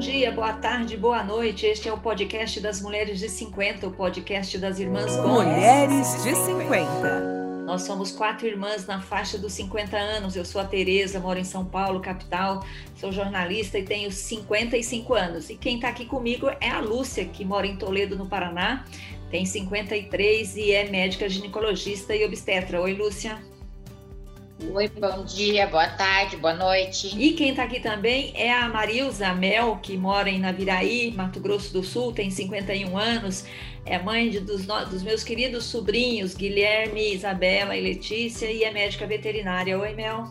dia, boa tarde, boa noite. Este é o podcast das Mulheres de 50, o podcast das Irmãs Gomes. Mulheres de 50. Nós somos quatro irmãs na faixa dos 50 anos. Eu sou a Tereza, moro em São Paulo, capital. Sou jornalista e tenho 55 anos. E quem está aqui comigo é a Lúcia, que mora em Toledo, no Paraná. Tem 53 e é médica ginecologista e obstetra. Oi, Lúcia. Oi, bom dia, boa tarde, boa noite. E quem está aqui também é a Marilza Mel, que mora em Naviraí, Mato Grosso do Sul, tem 51 anos, é mãe de, dos, dos, meus queridos sobrinhos, Guilherme, Isabela e Letícia, e é médica veterinária. Oi, Mel.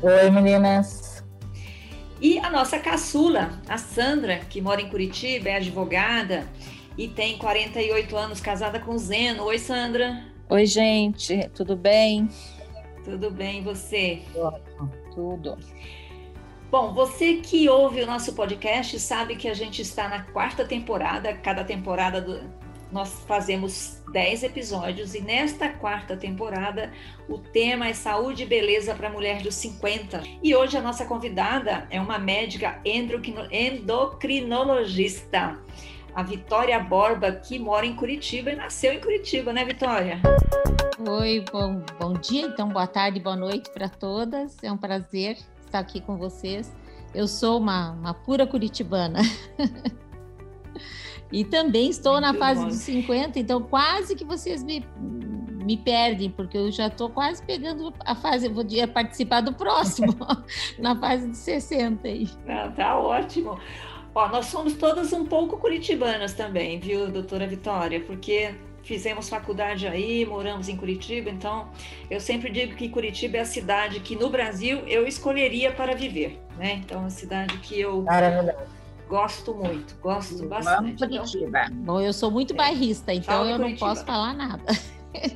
Oi, meninas. E a nossa caçula, a Sandra, que mora em Curitiba, é advogada e tem 48 anos, casada com Zeno. Oi, Sandra. Oi, gente, tudo bem? Tudo bem, você? Tudo. Bom, você que ouve o nosso podcast sabe que a gente está na quarta temporada. Cada temporada do... nós fazemos 10 episódios e nesta quarta temporada o tema é saúde e beleza para a mulher dos 50. E hoje a nossa convidada é uma médica endocrinologista, a Vitória Borba, que mora em Curitiba e nasceu em Curitiba, né, Vitória? Oi, bom, bom dia, então boa tarde, boa noite para todas. É um prazer estar aqui com vocês. Eu sou uma, uma pura curitibana. e também estou Muito na fase bom. dos 50, então quase que vocês me, me perdem, porque eu já estou quase pegando a fase, eu podia participar do próximo, na fase de 60 aí. Não, tá ótimo. Ó, nós somos todas um pouco curitibanas também, viu, doutora Vitória? Porque fizemos faculdade aí, moramos em Curitiba, então eu sempre digo que Curitiba é a cidade que no Brasil eu escolheria para viver, né? Então, é a cidade que eu gosto muito, gosto bastante. Então, Curitiba. Então, Bom, eu sou muito é, bairrista, então eu não posso falar nada.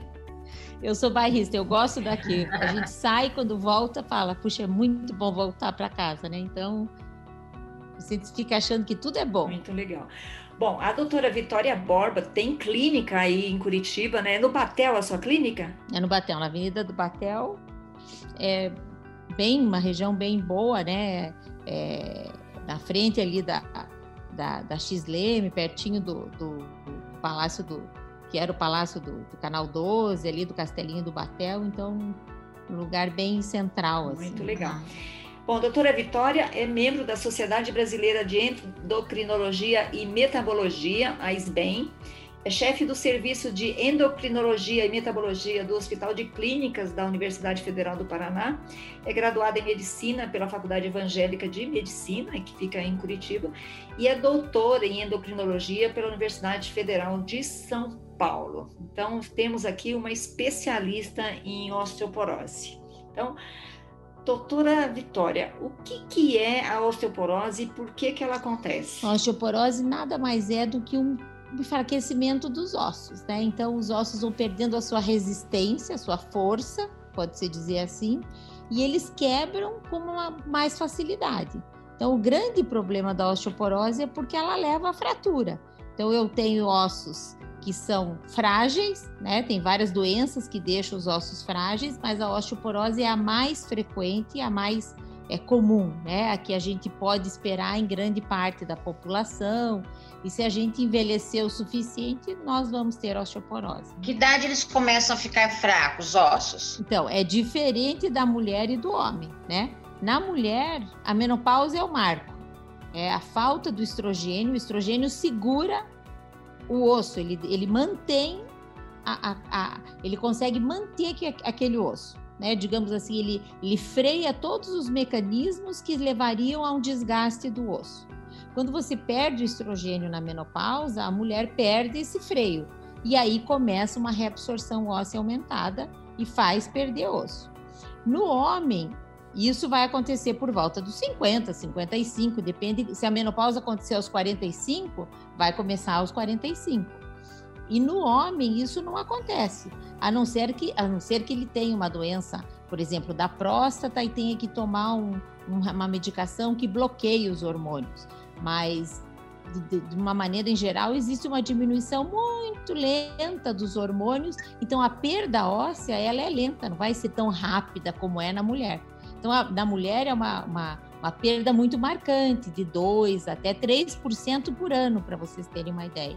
eu sou bairrista, eu gosto daqui. A gente sai quando volta, fala, puxa, é muito bom voltar para casa, né? Então, você fica achando que tudo é bom. Muito legal. Bom, a doutora Vitória Borba tem clínica aí em Curitiba, né? No Batel a sua clínica? É no Batel, na Avenida do Batel. É bem, uma região bem boa, né? É, na frente ali da, da, da X-Leme, pertinho do, do, do, Palácio do... que era o Palácio do, do, Canal 12, ali do Castelinho do Batel. Então, um lugar bem central. Muito assim, legal. Né? Bom, a doutora Vitória é membro da Sociedade Brasileira de Endocrinologia e Metabologia, a SBEM, é chefe do Serviço de Endocrinologia e Metabologia do Hospital de Clínicas da Universidade Federal do Paraná, é graduada em Medicina pela Faculdade Evangélica de Medicina, que fica em Curitiba, e é doutora em Endocrinologia pela Universidade Federal de São Paulo. Então, temos aqui uma especialista em osteoporose. Então, Doutora Vitória, o que, que é a osteoporose e por que, que ela acontece? A osteoporose nada mais é do que um enfraquecimento dos ossos, né? Então, os ossos vão perdendo a sua resistência, a sua força, pode-se dizer assim, e eles quebram com uma mais facilidade. Então, o grande problema da osteoporose é porque ela leva à fratura. Então, eu tenho ossos que são frágeis, né? Tem várias doenças que deixam os ossos frágeis, mas a osteoporose é a mais frequente e a mais é comum, né? A que a gente pode esperar em grande parte da população. E se a gente envelhecer o suficiente, nós vamos ter osteoporose. Que idade eles começam a ficar fracos, os ossos? Então, é diferente da mulher e do homem, né? Na mulher, a menopausa é o marco. É a falta do estrogênio, o estrogênio segura o osso, ele, ele mantém, a, a, a, ele consegue manter que, aquele osso. Né? Digamos assim, ele, ele freia todos os mecanismos que levariam a um desgaste do osso. Quando você perde o estrogênio na menopausa, a mulher perde esse freio. E aí começa uma reabsorção óssea aumentada e faz perder osso. No homem, isso vai acontecer por volta dos 50, 55, depende. Se a menopausa acontecer aos 45, vai começar aos 45. E no homem isso não acontece, a não ser que a não ser que ele tenha uma doença, por exemplo, da próstata e tenha que tomar um, uma medicação que bloqueie os hormônios. Mas de, de, uma maneira em geral, existe uma diminuição muito lenta dos hormônios, então a perda óssea ela é lenta, não vai ser tão rápida como é na mulher. Então, a, na mulher é uma, uma, uma perda muito marcante, de 2 até 3% por ano, para vocês terem uma ideia.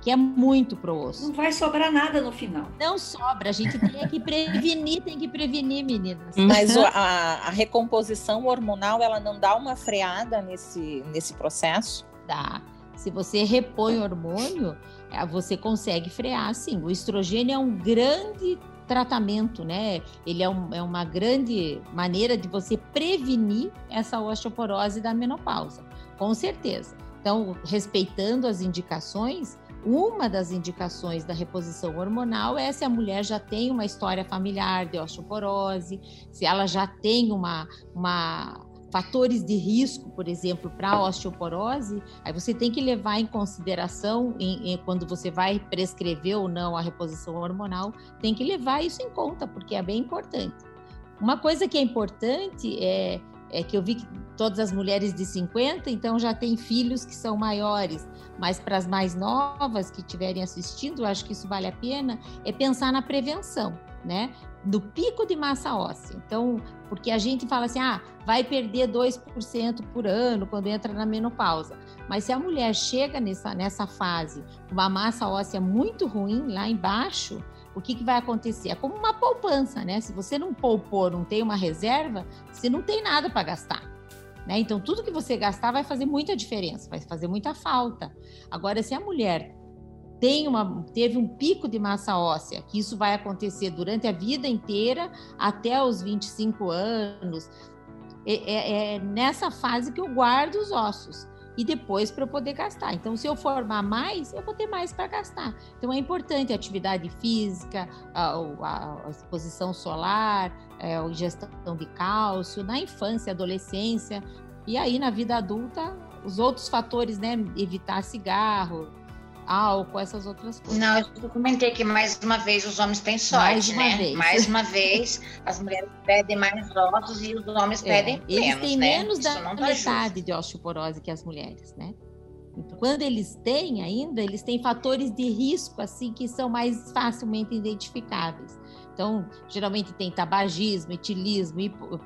Que é muito pro osso. Não vai sobrar nada no final. Não sobra, a gente tem que prevenir, tem que prevenir, meninas. Mas a, a recomposição hormonal, ela não dá uma freada nesse, nesse processo? Dá. Se você repõe hormônio, é, você consegue frear, sim. O estrogênio é um grande tratamento, né? Ele é, um, é, uma grande maneira de você prevenir essa osteoporose da menopausa, com certeza. Então, respeitando as indicações, uma das indicações da reposição hormonal é se a mulher já tem uma história familiar de osteoporose, se ela já tem uma, uma fatores de risco, por exemplo, para osteoporose, aí você tem que levar em consideração, em, em, quando você vai prescrever ou não a reposição hormonal, tem que levar isso em conta, porque é bem importante. Uma coisa que é importante é, é que eu vi que todas as mulheres de 50, então já têm filhos que são maiores, mas para as mais novas que estiverem assistindo, eu acho que isso vale a pena, é pensar na prevenção, né? do pico de massa óssea. Então, porque a gente fala assim, ah, vai perder 2% por ano quando entra na menopausa. Mas se a mulher chega nessa, nessa fase com uma massa óssea muito ruim lá embaixo, o que, que vai acontecer? É como uma poupança, né? Se você não poupou, não tem uma reserva, você não tem nada para gastar. Né? Então, tudo que você gastar vai fazer muita diferença, vai fazer muita falta. Agora, se a mulher tem uma, teve um pico de massa óssea, que isso vai acontecer durante a vida inteira, até os 25 anos. É, é, é nessa fase que eu guardo os ossos e depois para eu poder gastar. Então, se eu formar mais, eu vou ter mais para gastar. Então, é importante a atividade física, a, a, exposição solar, é, a ingestão de cálcio, na infância, adolescência, e aí na vida adulta, os outros fatores, né? Evitar cigarro, álcool, essas outras coisas. Não, eu comentei que mais uma vez os homens têm sorte, mais né? Vez. Mais uma vez, as mulheres pedem mais ossos e os homens é, pedem eles menos. Eles têm né? menos da tá metade de osteoporose que as mulheres, né? Então, quando eles têm ainda, eles têm fatores de risco assim que são mais facilmente identificáveis. Então, geralmente tem tabagismo, etilismo,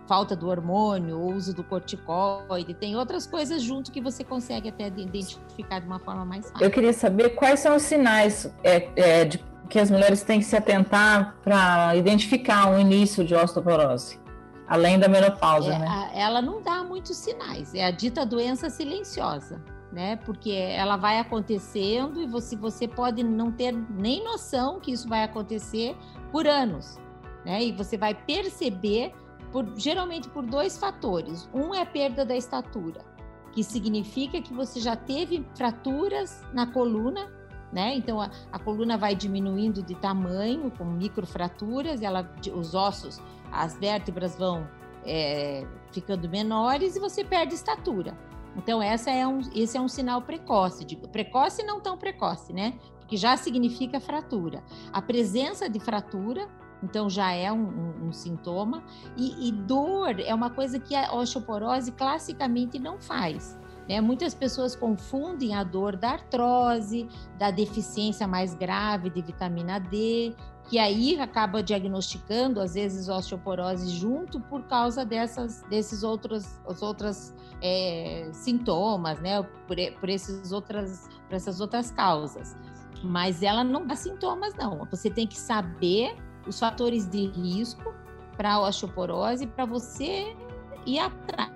falta do hormônio, uso do corticoide, tem outras coisas junto que você consegue até identificar de uma forma mais fácil. Eu queria saber quais são os sinais é, é, de, que as mulheres têm que se atentar para identificar um início de osteoporose. Além da menopausa, é, né? A, ela não dá muitos sinais, é a dita doença silenciosa né? Porque ela vai acontecendo e você, você pode não ter nem noção que isso vai acontecer por anos, né? E você vai perceber por, geralmente por dois fatores. Um é a perda da estatura, que significa que você já teve fraturas na coluna, né? Então a, a coluna vai diminuindo de tamanho, com microfraturas, ela, os ossos, as vértebras vão é, ficando menores e você perde estatura. Então, essa é um, esse é um sinal precoce, de, precoce e não tão precoce, né? Porque já significa fratura. A presença de fratura, então, já é um, um, um sintoma. E, e, dor é uma coisa que a osteoporose classicamente não faz. Né? Muitas pessoas confundem a dor da artrose, da deficiência mais grave de vitamina D, que aí acaba diagnosticando, às vezes, osteoporose junto por causa dessas, desses outros, os outros é, sintomas, né? Por, por, esses outras, por essas outras causas. Mas ela não dá sintomas, não. Você tem que saber os fatores de risco para a osteoporose para você ir atrás.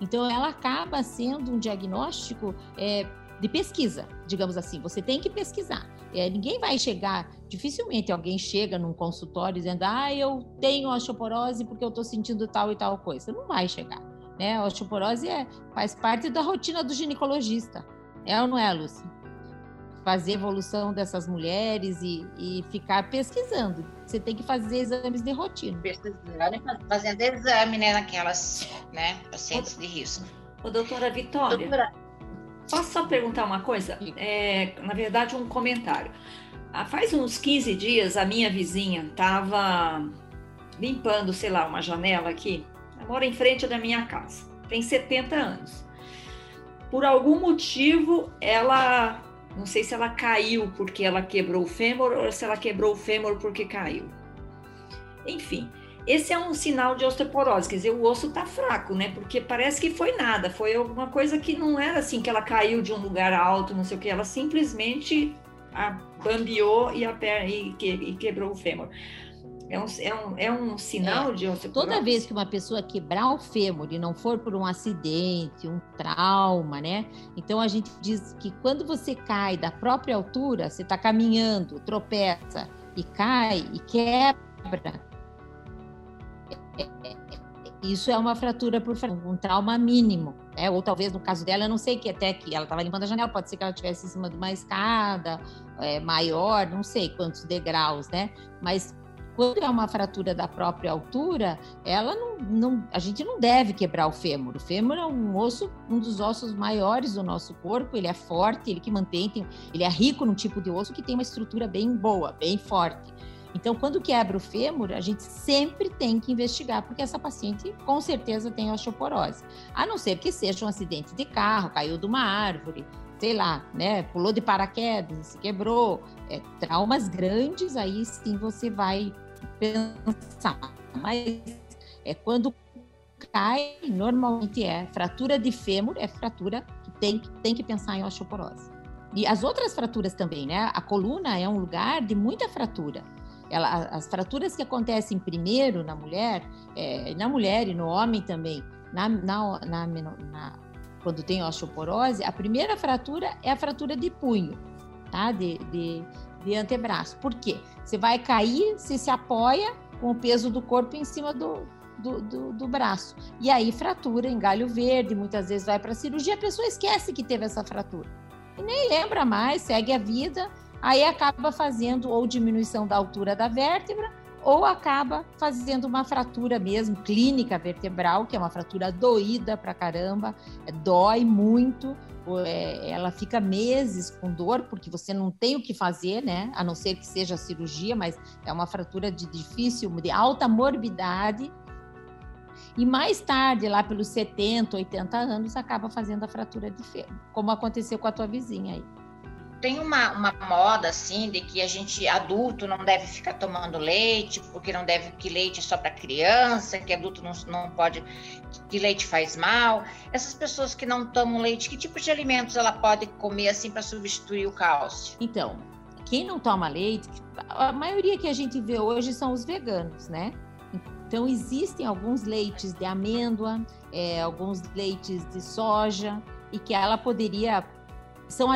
Então, ela acaba sendo um diagnóstico é, de pesquisa, digamos assim. Você tem que pesquisar. É, ninguém vai chegar, dificilmente alguém chega num consultório dizendo, ah, eu tenho osteoporose porque eu estou sentindo tal e tal coisa. Não vai chegar. Né? A osteoporose é, faz parte da rotina do ginecologista. É ou não é, Lúcia? Fazer evolução dessas mulheres e, e ficar pesquisando. Você tem que fazer exames de rotina. Pesquisando e fazendo exame, né, naquelas né, pacientes de risco. Ô, doutora Vitória. Doutora, Posso só perguntar uma coisa? É, na verdade, um comentário. Ah, faz uns 15 dias, a minha vizinha estava limpando, sei lá, uma janela aqui. Ela mora em frente da minha casa. Tem 70 anos. Por algum motivo, ela. Não sei se ela caiu porque ela quebrou o fêmur ou se ela quebrou o fêmur porque caiu. Enfim, esse é um sinal de osteoporose, quer dizer, o osso está fraco, né? Porque parece que foi nada, foi alguma coisa que não era assim, que ela caiu de um lugar alto, não sei o que, ela simplesmente bambiou e, a perna, e, que, e quebrou o fêmur. É um, é um, é um sinal é. de osteoporose? Toda vez que uma pessoa quebrar o fêmur e não for por um acidente, um trauma, né? Então a gente diz que quando você cai da própria altura, você está caminhando, tropeça e cai e quebra, isso é uma fratura por um trauma mínimo, né? Ou talvez no caso dela, eu não sei que até que ela estava limpando a janela, pode ser que ela estivesse em cima de uma escada é, maior, não sei quantos degraus, né? Mas quando é uma fratura da própria altura, ela não, não, a gente não deve quebrar o fêmur. O fêmur é um osso, um dos ossos maiores do nosso corpo. Ele é forte, ele que mantém, tem, ele é rico num tipo de osso que tem uma estrutura bem boa, bem forte. Então, quando quebra o fêmur, a gente sempre tem que investigar, porque essa paciente com certeza tem osteoporose. A não ser que seja um acidente de carro, caiu de uma árvore, sei lá, né, pulou de paraquedas, se quebrou, é, traumas grandes, aí sim você vai pensar. Mas é quando cai, normalmente é fratura de fêmur, é fratura que tem, tem que pensar em osteoporose. E as outras fraturas também, né? A coluna é um lugar de muita fratura. Ela, as fraturas que acontecem primeiro na mulher, é, na mulher e no homem também, na, na, na, na, quando tem osteoporose, a primeira fratura é a fratura de punho, tá? De, de, de antebraço. Por quê? Você vai cair, você se apoia com o peso do corpo em cima do, do, do, do, braço. E aí fratura em galho verde, muitas vezes vai para cirurgia, a pessoa esquece que teve essa fratura. E nem lembra mais, segue a vida aí acaba fazendo ou diminuição da altura da vértebra ou acaba fazendo uma fratura mesmo clínica vertebral, que é uma fratura doída pra caramba, é, dói muito, é, ela fica meses com dor, porque você não tem o que fazer, né? A não ser que seja cirurgia, mas é uma fratura de difícil, de alta morbidade. E mais tarde, lá pelos 70, 80 anos, acaba fazendo a fratura de fêmur, como aconteceu com a tua vizinha aí tem uma, uma moda assim de que a gente adulto não deve ficar tomando leite porque não deve que leite é só para criança que adulto não, não pode que leite faz mal. Essas pessoas que não tomam leite que tipo de alimentos ela pode comer assim para substituir o cálcio? Então quem não toma leite a maioria que a gente vê hoje são os veganos né? Então existem alguns leites de amêndoa é, alguns leites de soja e que ela poderia são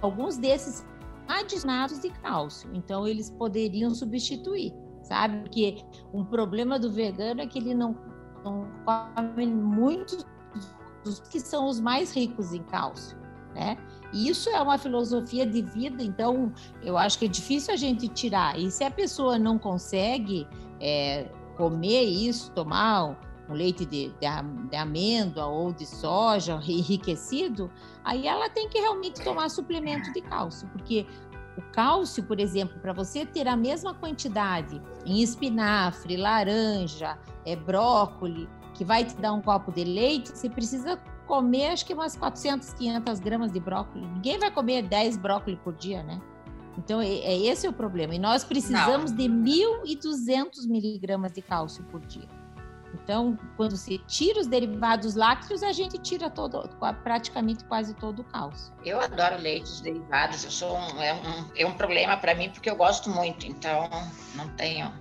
alguns desses adicionados de cálcio, então eles poderiam substituir, sabe? Porque um problema do vegano é que ele não, não come muitos dos que são os mais ricos em cálcio, né? E isso é uma filosofia de vida, então eu acho que é difícil a gente tirar. E se a pessoa não consegue é, comer isso, tomar um leite de, de, de amêndoa ou de soja enriquecido, aí ela tem que realmente tomar suplemento de cálcio, porque o cálcio, por exemplo, para você ter a mesma quantidade em espinafre, laranja, é, brócolis, que vai te dar um copo de leite, você precisa comer acho que umas 400, 500 gramas de brócolis. Ninguém vai comer 10 brócolis por dia, né? Então, é, é esse é o problema. E nós precisamos Não. de 1.200 miligramas de cálcio por dia. Então, quando se tira os derivados lácteos, a gente tira todo, praticamente quase todo o cálcio. Eu adoro leites derivados. Eu sou um, é, um, é um problema para mim porque eu gosto muito. Então, não tenho.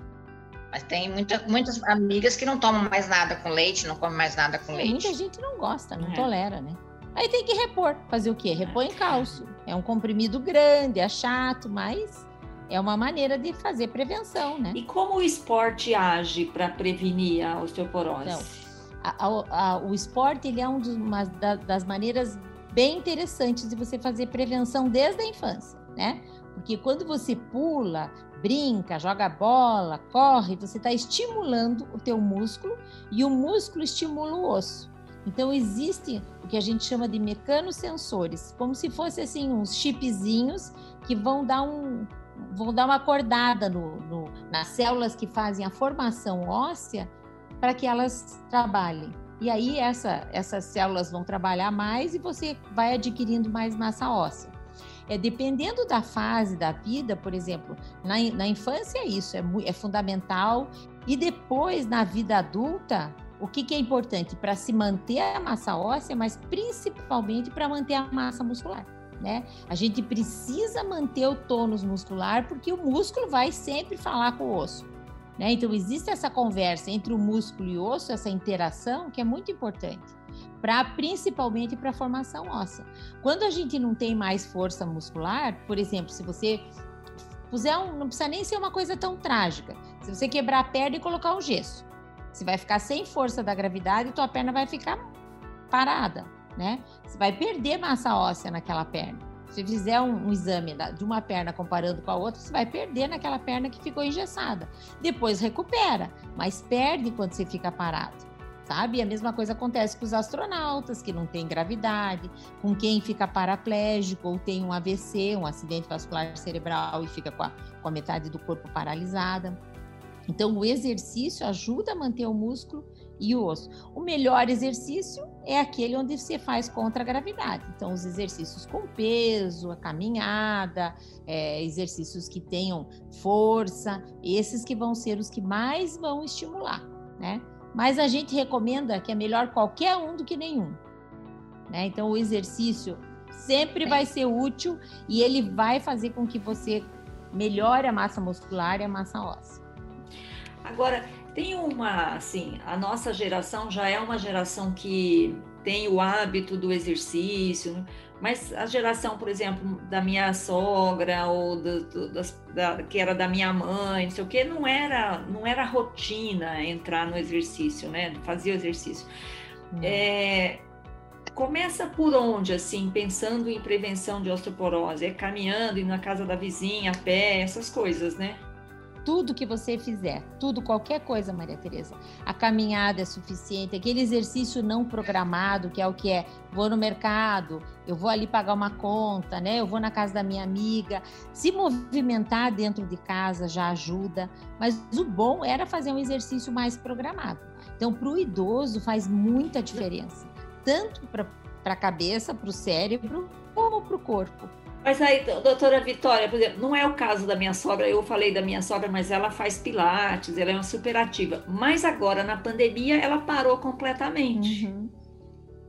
Mas tem muita, muitas amigas que não tomam mais nada com leite, não comem mais nada com leite. Muita gente não gosta, não é. tolera, né? Aí tem que repor. Fazer o quê? Repõe é. cálcio. É um comprimido grande, é chato, mas é uma maneira de fazer prevenção, né? E como o esporte age para prevenir a osteoporose? Então, a, a, a, o esporte ele é um dos, uma das maneiras bem interessantes de você fazer prevenção desde a infância, né? Porque quando você pula, brinca, joga bola, corre, você está estimulando o teu músculo e o músculo estimula o osso. Então existe o que a gente chama de mecanosensores, como se fosse assim uns chipzinhos que vão dar um, vão dar uma acordada no, no, nas células que fazem a formação óssea para que elas trabalhem. E aí essa, essas células vão trabalhar mais e você vai adquirindo mais massa óssea. É dependendo da fase da vida, por exemplo, na, na infância isso é, é fundamental e depois na vida adulta o que, que é importante para se manter a massa óssea, mas principalmente para manter a massa muscular. Né? A gente precisa manter o tônus muscular porque o músculo vai sempre falar com o osso. Né? Então existe essa conversa entre o músculo e o osso, essa interação que é muito importante, para principalmente para a formação óssea. Quando a gente não tem mais força muscular, por exemplo, se você puser um, não precisa nem ser uma coisa tão trágica. Se você quebrar a perna e colocar um gesso, você vai ficar sem força da gravidade e tua perna vai ficar parada, né? Você vai perder massa óssea naquela perna. Se fizer um, um exame de uma perna comparando com a outra, você vai perder naquela perna que ficou engessada. Depois recupera, mas perde quando você fica parado sabe? E a mesma coisa acontece com os astronautas que não têm gravidade, com quem fica paraplégico ou tem um AVC, um acidente vascular cerebral e fica com a, com a metade do corpo paralisada. Então, o exercício ajuda a manter o músculo e o osso. O melhor exercício é aquele onde você faz contra a gravidade. Então, os exercícios com peso, a caminhada, é, exercícios que tenham força, esses que vão ser os que mais vão estimular, né? Mas a gente recomenda que é melhor qualquer um do que nenhum. Né? Então, o exercício sempre vai ser útil e ele vai fazer com que você melhore a massa muscular e a massa óssea. Agora, tem uma, assim, a nossa geração já é uma geração que tem o hábito do exercício, né? mas a geração, por exemplo, da minha sogra ou do, do, das, da, que era da minha mãe, não sei o que, não era, não era rotina entrar no exercício, né? Fazer o exercício. Hum. É, começa por onde, assim, pensando em prevenção de osteoporose? É caminhando, indo na casa da vizinha, a pé, essas coisas, né? Tudo que você fizer, tudo, qualquer coisa, Maria Tereza. A caminhada é suficiente, aquele exercício não programado, que é o que é, vou no mercado, eu vou ali pagar uma conta, né? Eu vou na casa da minha amiga. Se movimentar dentro de casa já ajuda, mas o bom era fazer um exercício mais programado. Então, para o idoso faz muita diferença, tanto para a cabeça, para o cérebro, como para o corpo. Mas aí, doutora Vitória, por exemplo, não é o caso da minha sogra, eu falei da minha sogra, mas ela faz pilates, ela é uma superativa. Mas agora, na pandemia, ela parou completamente. Uhum.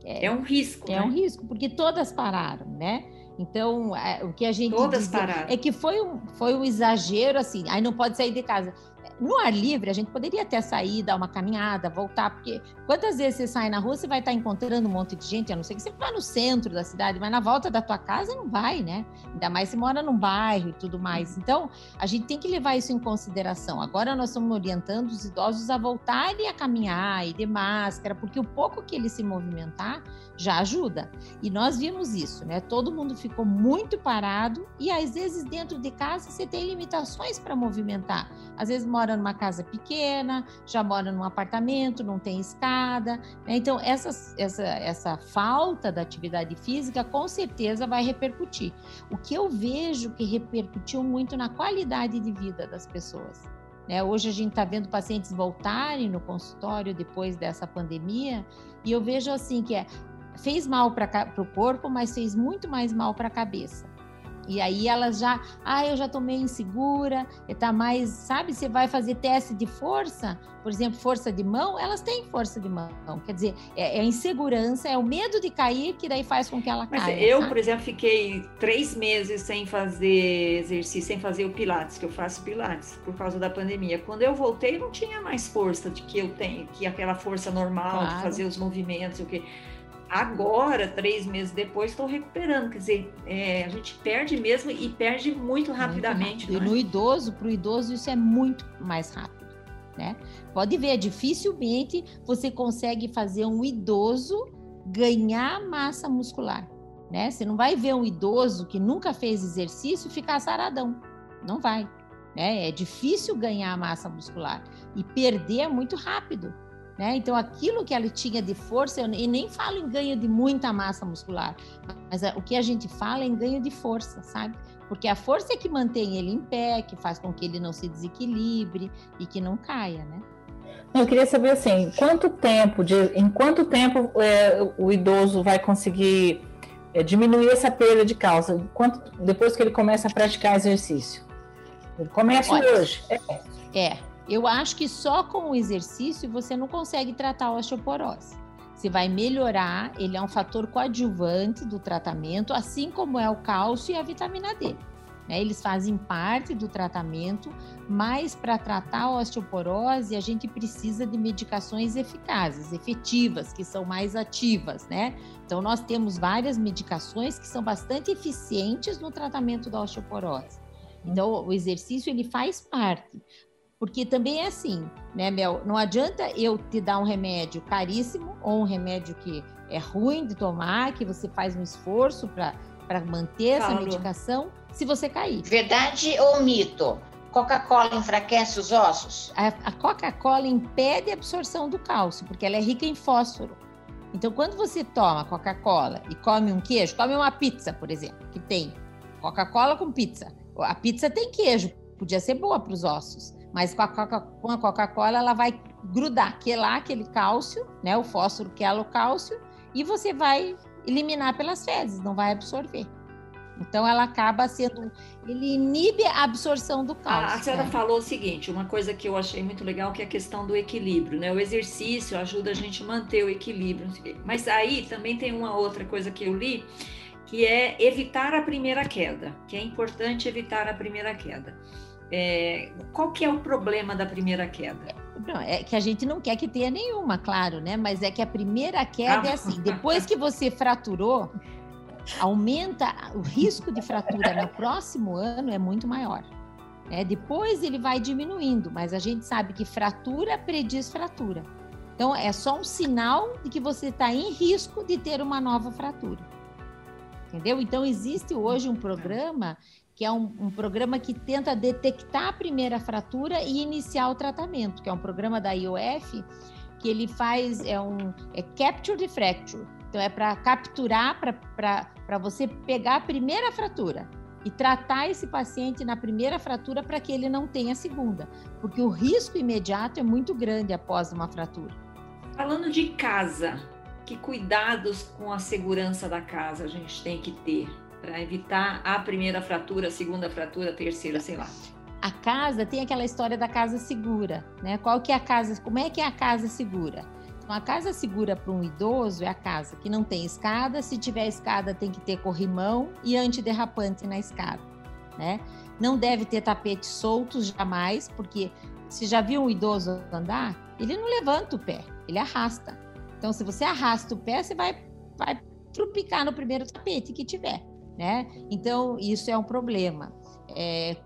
É, é, um risco. É né? um risco, porque todas pararam, né? Então, é, o que a gente Todas pararam. é que foi um, foi um exagero, assim, aí não pode sair de casa. No ar livre, a gente poderia até sair, dar uma caminhada, voltar, porque quantas vezes você sai na rua, você vai estar encontrando um monte de gente, a não ser que você vá no centro da cidade, mas na volta da tua casa não vai, né? Ainda mais se mora num bairro e tudo mais. Então, a gente tem que levar isso em consideração. Agora nós estamos orientando os idosos a voltarem a caminhar e de máscara, porque o pouco que ele se movimentar já ajuda. E nós vimos isso, né? Todo mundo ficou muito parado e às vezes dentro de casa você tem limitações para movimentar. Às vezes mora numa casa pequena, já mora num apartamento, não tem escada. Né? Então, essa, essa, essa falta da atividade física com certeza vai repercutir. O que eu vejo que repercutiu muito na qualidade de vida das pessoas. Né? Hoje a gente está vendo pacientes voltarem no consultório depois dessa pandemia e eu vejo assim que é, fez mal para o corpo, mas fez muito mais mal para a cabeça. E aí elas já, ah, eu já tô meio insegura, tá mais, sabe, você vai fazer teste de força, por exemplo, força de mão, elas têm força de mão. Quer dizer, é, é a insegurança, é o medo de cair que daí faz com que ela Mas caia. Eu, sabe? por exemplo, fiquei três meses sem fazer exercício, sem fazer o Pilates, que eu faço Pilates por causa da pandemia. Quando eu voltei, não tinha mais força de que eu tenho, que aquela força normal claro. de fazer os movimentos, o que agora, três meses depois, estou recuperando. Quer dizer, é, a gente perde mesmo e perde muito rapidamente. Muito rápido. E no é? idoso, para o idoso, isso é muito mais rápido. Né? Pode ver, dificilmente você consegue fazer um idoso ganhar massa muscular. Né? Você não vai ver um idoso que nunca fez exercício ficar saradão. Não vai. Né? É difícil ganhar massa muscular. E perder é muito rápido. Né? Então, aquilo que ela tinha de força, eu nem falo em ganho de muita massa muscular, mas o que a gente fala é em ganho de força, sabe? Porque a força é que mantém ele em pé, que faz com que ele não se desequilibre e que não caia, né? Eu queria saber assim, quanto tempo, de, em quanto tempo é, o idoso vai conseguir é diminuir essa perda de cálcio quanto, depois que ele começa a praticar exercício? Começa hoje. É. é, eu acho que só com o exercício você não consegue tratar a osteoporose. Você vai melhorar, ele é um fator coadjuvante do tratamento, assim como é o cálcio e a vitamina D. Né? Eles fazem parte do tratamento, mas para tratar a osteoporose, a gente precisa de medicações eficazes, efetivas, que são mais ativas, né? Então, nós temos várias medicações que são bastante eficientes no tratamento da osteoporose. Então, o exercício ele faz parte. Porque também é assim, né, Mel? Não adianta eu te dar um remédio caríssimo ou um remédio que é ruim de tomar, que você faz um esforço para manter essa medicação, se você cair. Verdade ou mito? Coca-Cola enfraquece os ossos? A, a Coca-Cola impede a absorção do cálcio, porque ela é rica em fósforo. Então, quando você toma Coca-Cola e come um queijo, come uma pizza, por exemplo, que tem Coca-Cola com pizza. A pizza tem queijo, podia ser boa para os ossos, mas com a Coca-Cola ela vai grudar, quelar aquele cálcio, né, o fósforo quela o cálcio, e você vai eliminar pelas fezes, não vai absorver. Então ela acaba sendo, ele inibe a absorção do cálcio. A, senhora né? falou o seguinte, uma coisa que eu achei muito legal que é a questão do equilíbrio, né? O exercício ajuda a gente a manter o equilíbrio. Mas aí também tem uma outra coisa que eu li, que é evitar a primeira queda, que é importante evitar a primeira queda. É, qual que é o problema da primeira queda? Não, é que a gente não quer que tenha nenhuma, claro, né? Mas é que a primeira queda ah. é assim, depois que você fraturou, aumenta o risco de fratura no próximo ano é muito maior. É, depois ele vai diminuindo, mas a gente sabe que fratura prediz fratura. Então é só um sinal de que você está em risco de ter uma nova fratura. Entendeu? Então existe hoje um programa que é um, um, programa que tenta detectar a primeira fratura e iniciar o tratamento, que é um programa da IOF que ele faz é um é capture the fracture. Então é para capturar para você pegar a primeira fratura e tratar esse paciente na primeira fratura para que ele não tenha a segunda, porque o risco imediato é muito grande após uma fratura. Falando de casa, que cuidados com a segurança da casa a gente tem que ter? Para evitar a primeira fratura, a segunda fratura, a terceira, sei lá. A casa tem aquela história da casa segura, né? Qual que é a casa? Como é que é a casa segura? Então, a casa segura para um idoso é a casa que não tem escada. Se tiver escada, tem que ter corrimão e antiderrapante na escada, né? Não deve ter tapetes soltos jamais, porque se já viu um idoso andar, ele não levanta o pé, ele arrasta. Então, se você arrasta o pé, você vai, vai trupicar no primeiro tapete que tiver né? Então, isso é um problema. É,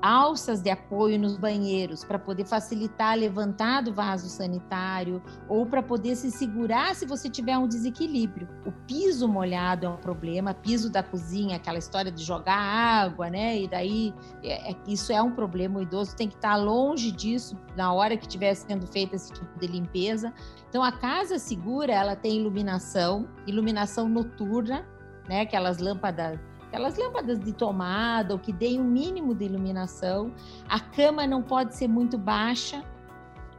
alças de apoio nos banheiros para poder facilitar levantar do vaso sanitário ou para poder se segurar se você tiver um desequilíbrio. O piso molhado é um problema, piso da cozinha, aquela história de jogar água, né? E daí é, é, isso é um problema. O idoso tem que estar longe disso na hora que estiver sendo feita esse tipo de limpeza. Então a casa segura, ela tem iluminação, iluminação noturna né? Aquelas lâmpadas, aquelas lâmpadas de tomada, ou que deem um mínimo de iluminação. A cama não pode ser muito baixa,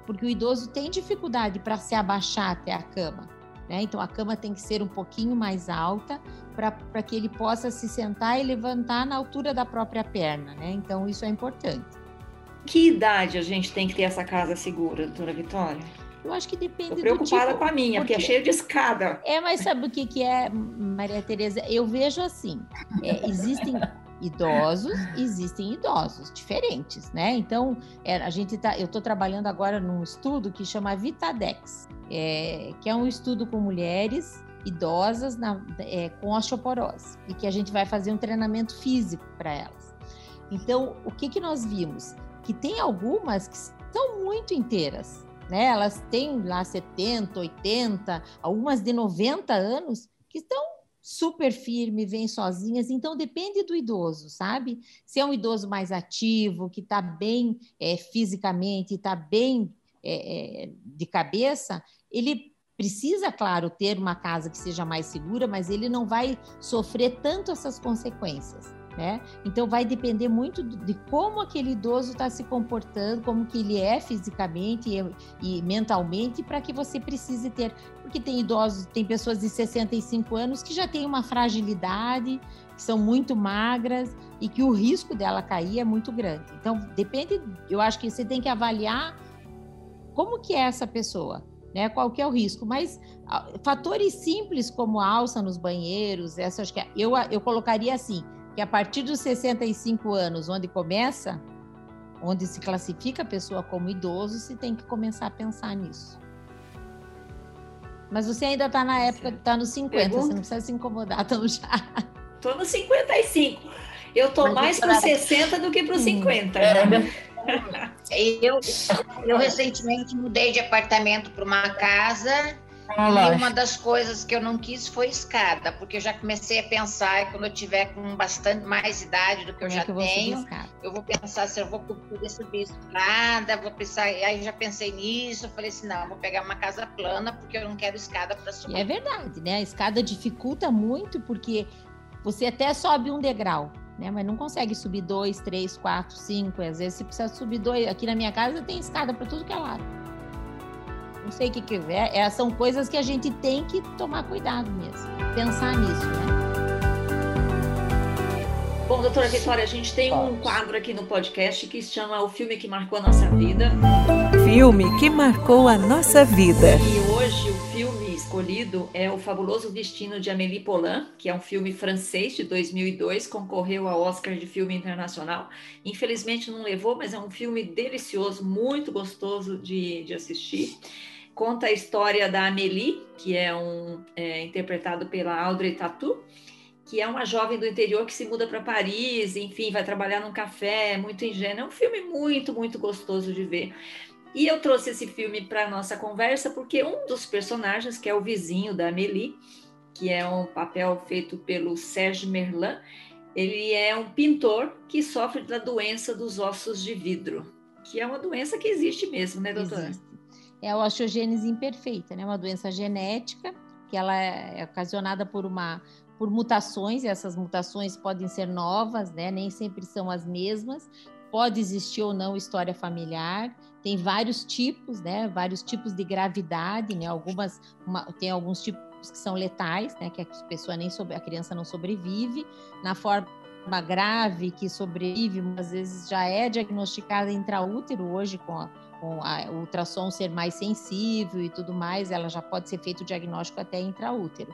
porque o idoso tem dificuldade para se abaixar até a cama. Né? Então a cama tem que ser um pouquinho mais alta para que ele possa se sentar e levantar na altura da própria perna. Né? Então isso é importante. Que idade a gente tem que ter essa casa segura, doutora Vitória? Eu acho que depende Tô preocupada tipo, com a minha, porque, é cheio de escada. É, mas sabe o que, que é, Maria Tereza? Eu vejo assim, é, existem idosos, existem idosos diferentes, né? Então, é, a gente tá, eu estou trabalhando agora num estudo que chama Vitadex, é, que é um estudo com mulheres idosas na, é, com osteoporose e que a gente vai fazer um treinamento físico para elas. Então, o que que nós vimos? Que tem algumas que são muito inteiras, né? Elas têm lá 70, 80, algumas de 90 anos que estão super firme, vêm sozinhas, então depende do idoso, sabe? Se é um idoso mais ativo, que está bem é, fisicamente, está bem é, de cabeça, ele precisa, claro, ter uma casa que seja mais segura, mas ele não vai sofrer tanto essas consequências. Né? Então vai depender muito de como aquele idoso está se comportando, como que ele é fisicamente e, e mentalmente, para que você precise ter, porque tem idosos, tem pessoas de 65 anos que já têm uma fragilidade, que são muito magras e que o risco dela cair é muito grande. Então depende, eu acho que você tem que avaliar como que é essa pessoa, né? Qual que é o risco? Mas fatores simples como alça nos banheiros, essa acho que é, eu eu colocaria assim que a partir dos 65 anos, onde começa, onde se classifica a pessoa como idoso, se tem que começar a pensar nisso. Mas você ainda está na época, está nos 50, Pergunta? você não precisa se incomodar tão já. Estou nos 55. Eu estou mais para 60 do que para os 50. Né? Eu, eu recentemente mudei de apartamento para uma casa ah, e uma das coisas que eu não quis foi escada, porque eu já comecei a pensar quando eu tiver com bastante mais idade do que eu é já que eu tenho, eu vou pensar se eu vou poder subir escada, vou pensar, aí já pensei nisso, falei assim, não, vou pegar uma casa plana porque eu não quero escada para subir. E é verdade, né? A escada dificulta muito porque você até sobe um degrau, né? Mas não consegue subir dois, três, quatro, cinco. Às vezes você precisa subir dois. Aqui na minha casa tem escada para tudo que é lado não sei o que quiser. É, são coisas que a gente tem que tomar cuidado mesmo, pensar nisso, né? Bom, doutora Vitória, a gente tem um quadro aqui no podcast que se chama O Filme que Marcou a Nossa Vida. Filme que marcou a nossa vida. E hoje o filme escolhido é O Fabuloso Destino de Amélie Poulain, que é um filme francês de 2002, concorreu ao Oscar de Filme Internacional. Infelizmente não levou, mas é um filme delicioso, muito gostoso de, de assistir conta a história da Amélie, que é um é, interpretado pela Audrey Tatu, que é uma jovem do interior que se muda para Paris, enfim, vai trabalhar num café, muito ingênuo. É um filme muito, muito gostoso de ver. E eu trouxe esse filme para nossa conversa porque um dos personagens, que é o vizinho da Amélie, que é um papel feito pelo Serge Merlin, ele é um pintor que sofre da doença dos ossos de vidro, que é uma doença que existe mesmo, né, doutora? Existe é a osteogênese imperfeita, né? Uma doença genética que ela é ocasionada por uma por mutações, e essas mutações podem ser novas, né? Nem sempre são as mesmas. Pode existir ou não história familiar. Tem vários tipos, né? Vários tipos de gravidade, né? Algumas uma, tem alguns tipos que são letais, né? Que a pessoa nem sobre, a criança não sobrevive. Na forma grave que sobrevive, às vezes já é diagnosticada intraútero hoje com a com a, o ultrassom ser mais sensível e tudo mais, ela já pode ser feito o diagnóstico até intraútero.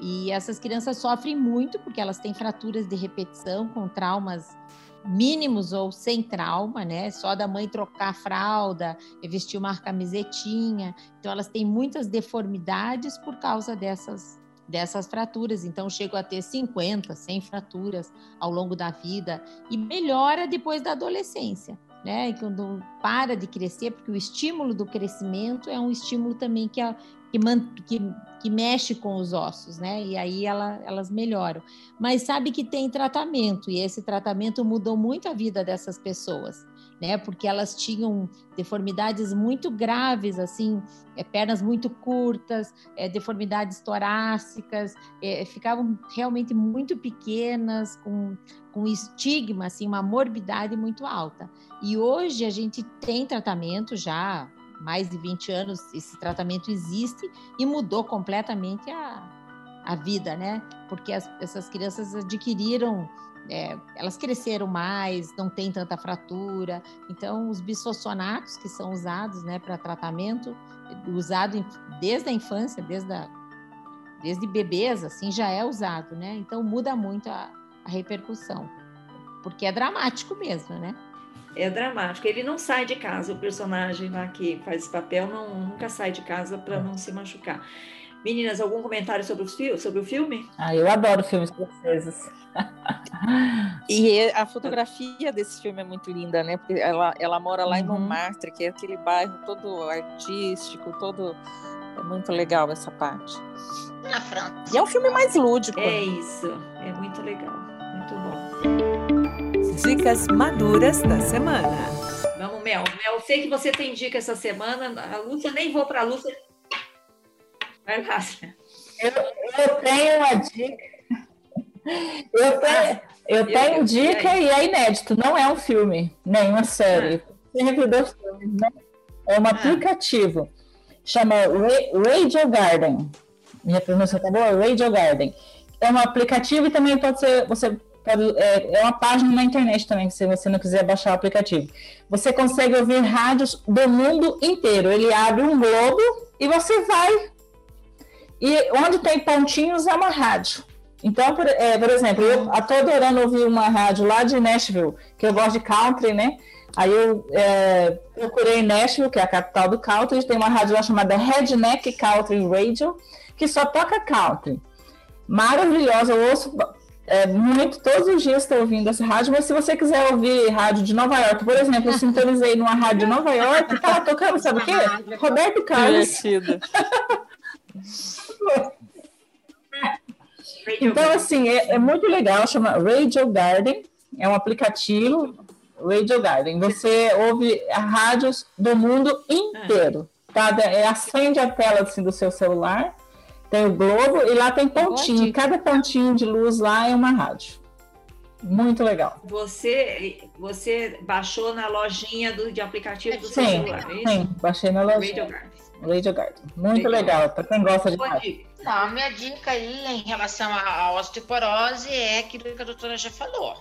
E essas crianças sofrem muito porque elas têm fraturas de repetição com traumas mínimos ou sem trauma, né? Só da mãe trocar a fralda, vestir uma camisetinha. Então elas têm muitas deformidades por causa dessas dessas fraturas. Então chegam a ter 50, 100 fraturas ao longo da vida e melhora depois da adolescência né? E quando para de crescer, porque o estímulo do crescimento é um estímulo também que, a, que, que, que, mexe com os ossos, né? E aí ela, elas melhoram. Mas sabe que tem tratamento, e esse tratamento mudou muito a vida dessas pessoas né? Porque elas tinham deformidades muito graves, assim, é, pernas muito curtas, é, deformidades torácicas, é, ficavam realmente muito pequenas, com, com estigma, assim, uma morbidade muito alta. E hoje a gente tem tratamento já mais de 20 anos esse tratamento existe e mudou completamente a, a vida, né? Porque as, essas crianças adquiriram é, elas cresceram mais, não tem tanta fratura. Então, os bisfosfonatos que são usados né, para tratamento, usado desde a infância, desde, a, desde bebês, assim, já é usado, né? Então, muda muito a, a repercussão, porque é dramático mesmo, né? É dramático. Ele não sai de casa, o personagem lá que faz esse papel não, nunca sai de casa para não se machucar. Meninas, algum comentário sobre, os, sobre o filme? Ah, eu adoro filmes franceses. e a fotografia desse filme é muito linda, né? Porque ela, ela mora lá uhum. em Montmartre, que é aquele bairro todo artístico, todo. É muito legal essa parte. Na França. E é um filme mais lúdico. É isso. É muito legal. Muito bom. Dicas maduras da semana. Vamos, Mel. Mel, sei que você tem dica essa semana. A Lúcia, nem vou para a Lúcia Vai lá. Eu, eu tenho uma dica. Eu tenho, Eu tenho dica e é inédito, não é um filme, nem uma série. Ah. Né? É um ah. aplicativo. Chama Radio Garden. Minha pronúncia tá boa? Radio Garden. É um aplicativo e também pode ser. Você pode, é, é uma página na internet também, se você não quiser baixar o aplicativo. Você consegue ouvir rádios do mundo inteiro. Ele abre um globo e você vai. E onde tem pontinhos é uma rádio. Então, por, é, por exemplo, eu estou adorando ouvir uma rádio lá de Nashville, que eu gosto de country, né? Aí eu é, procurei Nashville, que é a capital do country, tem uma rádio lá chamada Redneck Country Radio, que só toca country. Maravilhosa, eu ouço é, muito, todos os dias estou ouvindo essa rádio, mas se você quiser ouvir rádio de Nova York, por exemplo, eu sintonizei numa rádio de Nova York, tá tocando, sabe o quê? Roberto Carlos. Então, assim, é, é, muito legal, chama Radio Garden, é um aplicativo, Radio Garden. Você ouve rádios do mundo inteiro. Tá? É, acende a tela assim, do seu celular, tem o globo e lá tem pontinho. Cada pontinho de luz lá é uma rádio. Muito legal. Você, você baixou na lojinha do, de aplicativo do sim, seu celular, é isso? Sim, baixei na lojinha. Radio Garden. Radio Garden. Muito legal, para quem gosta de. Não, a minha dica aí em relação à osteoporose é aquilo que a doutora já falou,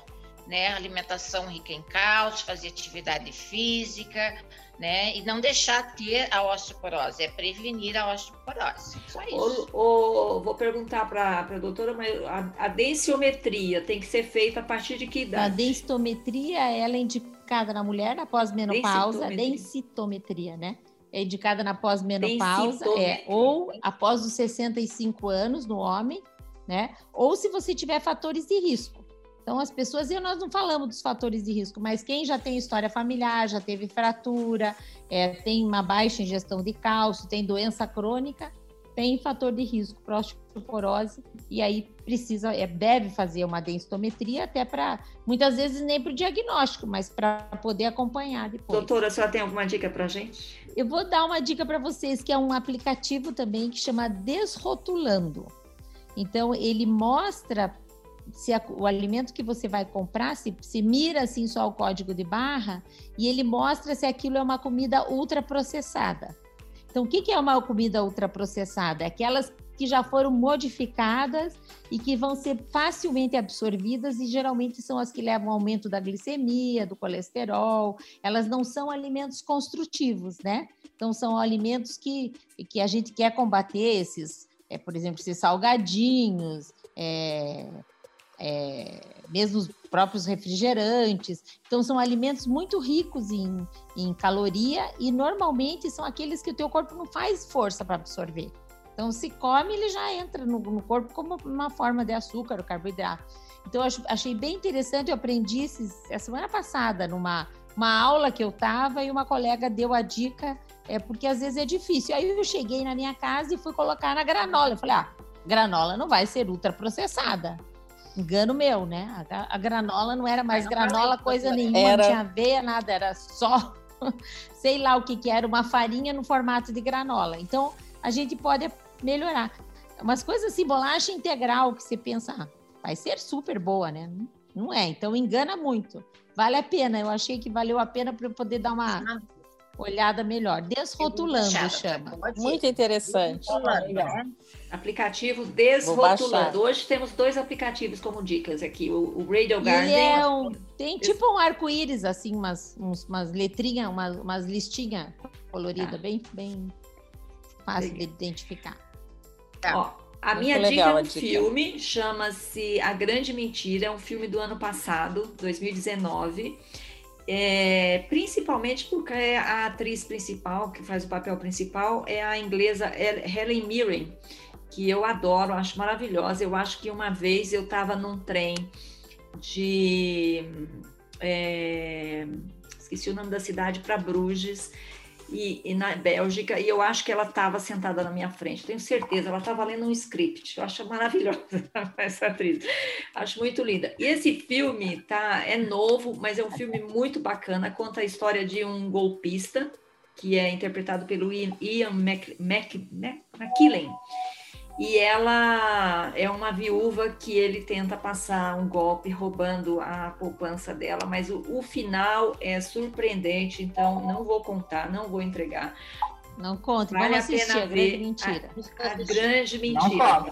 né? Alimentação rica em cálcio, fazer atividade física, né? E não deixar ter a osteoporose, é prevenir a osteoporose. Só isso. O, o, vou perguntar para a doutora, mas a, a densiometria tem que ser feita a partir de que idade? A densitometria, ela é indicada na mulher após menopausa, densitometria, densitometria né? É indicada na pós-menopausa, é, ou após os 65 anos no homem, né? Ou se você tiver fatores de risco. Então, as pessoas, e nós não falamos dos fatores de risco, mas quem já tem história familiar, já teve fratura, é, tem uma baixa ingestão de cálcio, tem doença crônica, tem fator de risco para osteoporose e aí precisa, é, deve fazer uma densitometria até para, muitas vezes nem para o diagnóstico, mas para poder acompanhar depois. Doutora, a senhora tem alguma dica para gente? Eu vou dar uma dica para vocês, que é um aplicativo também que chama Desrotulando. Então, ele mostra se a, o alimento que você vai comprar, se, se mira assim só o código de barra, e ele mostra se aquilo é uma comida ultraprocessada. Então, o que, é uma comida ultraprocessada? Aquelas que já foram modificadas e que vão ser facilmente absorvidas e geralmente são as que levam ao aumento da glicemia, do colesterol. Elas não são alimentos construtivos, né? Então são alimentos que, que a gente quer combater esses, é, por exemplo, esses salgadinhos, é, é, mesmo próprios refrigerantes. Então, são alimentos muito ricos em, em caloria e normalmente são aqueles que o teu corpo não faz força para absorver. Então, se come, ele já entra no, no corpo como uma forma de açúcar, carboidrato. Então, eu achei bem interessante, eu aprendi esses, a semana passada numa uma aula que eu estava e uma colega deu a dica, é porque às vezes é difícil. Aí eu cheguei na minha casa e fui colocar na granola. Eu falei, ah, granola não vai ser ultraprocessada. Engano meu, né? A, a granola não era mais granola coisa nenhuma, era... não tinha aveia, nada, era só, sei lá o que que era, uma farinha no formato de granola. Então, a gente pode melhorar. Umas coisas assim, bolacha integral, que você pensa, ah, vai ser super boa, né? Não é, então engana muito. Vale a pena, eu achei que valeu a pena para eu poder dar uma olhada melhor. Desrotulando chama. Muito interessante. Desrotulando, Aplicativo Desrotulando. Hoje temos dois aplicativos como dicas aqui, o, o Radio Garden. É um, tem tipo um arco-íris, assim, umas, uns, umas letrinhas, umas, umas listinhas coloridas, ah. bem, bem fácil de identificar. Tá. Ó, a Muito minha dica é um filme, chama-se A Grande Mentira, é um filme do ano passado, 2019. É, principalmente porque a atriz principal, que faz o papel principal, é a inglesa Helen Mirren, que eu adoro, acho maravilhosa. Eu acho que uma vez eu estava num trem de. É, esqueci o nome da cidade, para Bruges, e, e, na Bélgica, e eu acho que ela estava sentada na minha frente, tenho certeza, ela estava lendo um script, eu acho maravilhosa essa atriz, acho muito linda. E esse filme tá, é novo, mas é um filme muito bacana, conta a história de um golpista, que é interpretado pelo Ian Mac, Mac, McKellen, e ela é uma viúva que ele tenta passar um golpe roubando a poupança dela, mas o, o final é surpreendente, então não vou contar, não vou entregar. Não conta, vale vamos assistir, a, pena a grande mentira. A, a grande mentira.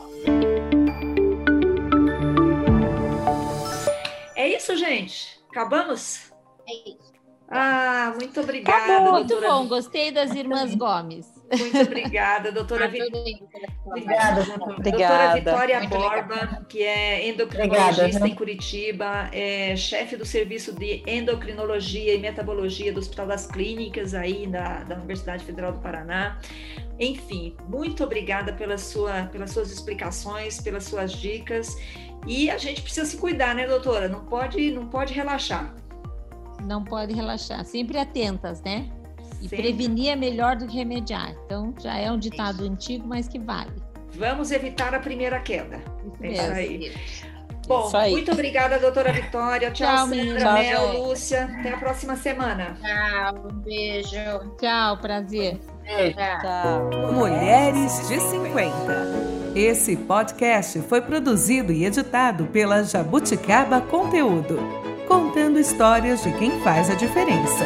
É isso, gente? Acabamos? É isso. Ah, muito obrigada. Muito bom, gostei das irmãs Gomes. Muito obrigada, doutora Vitória. Obrigada, doutora Vitória Muito Borba, que é endocrinologista obrigada, em Curitiba, é chefe do serviço de endocrinologia e metabologia do Hospital das Clínicas aí da, da Universidade Federal do Paraná. Enfim, muito obrigada pela sua, pelas suas explicações, pelas suas dicas. E a gente precisa se cuidar, né, doutora? Não pode, não pode relaxar. Não pode relaxar. Sempre atentas, né? E Sempre. prevenir é melhor do que remediar. Então, já é um ditado Isso. antigo, mas que vale. Vamos evitar a primeira queda. Isso é isso aí. Bom, isso aí. muito obrigada, doutora Vitória. Tchau, Tchau Sandra, Mel, Lúcia. Até a próxima semana. Tchau, um beijo. Tchau, prazer. Tchau. Mulheres de 50. Esse podcast foi produzido e editado pela Jabuticaba Conteúdo, contando histórias de quem faz a diferença.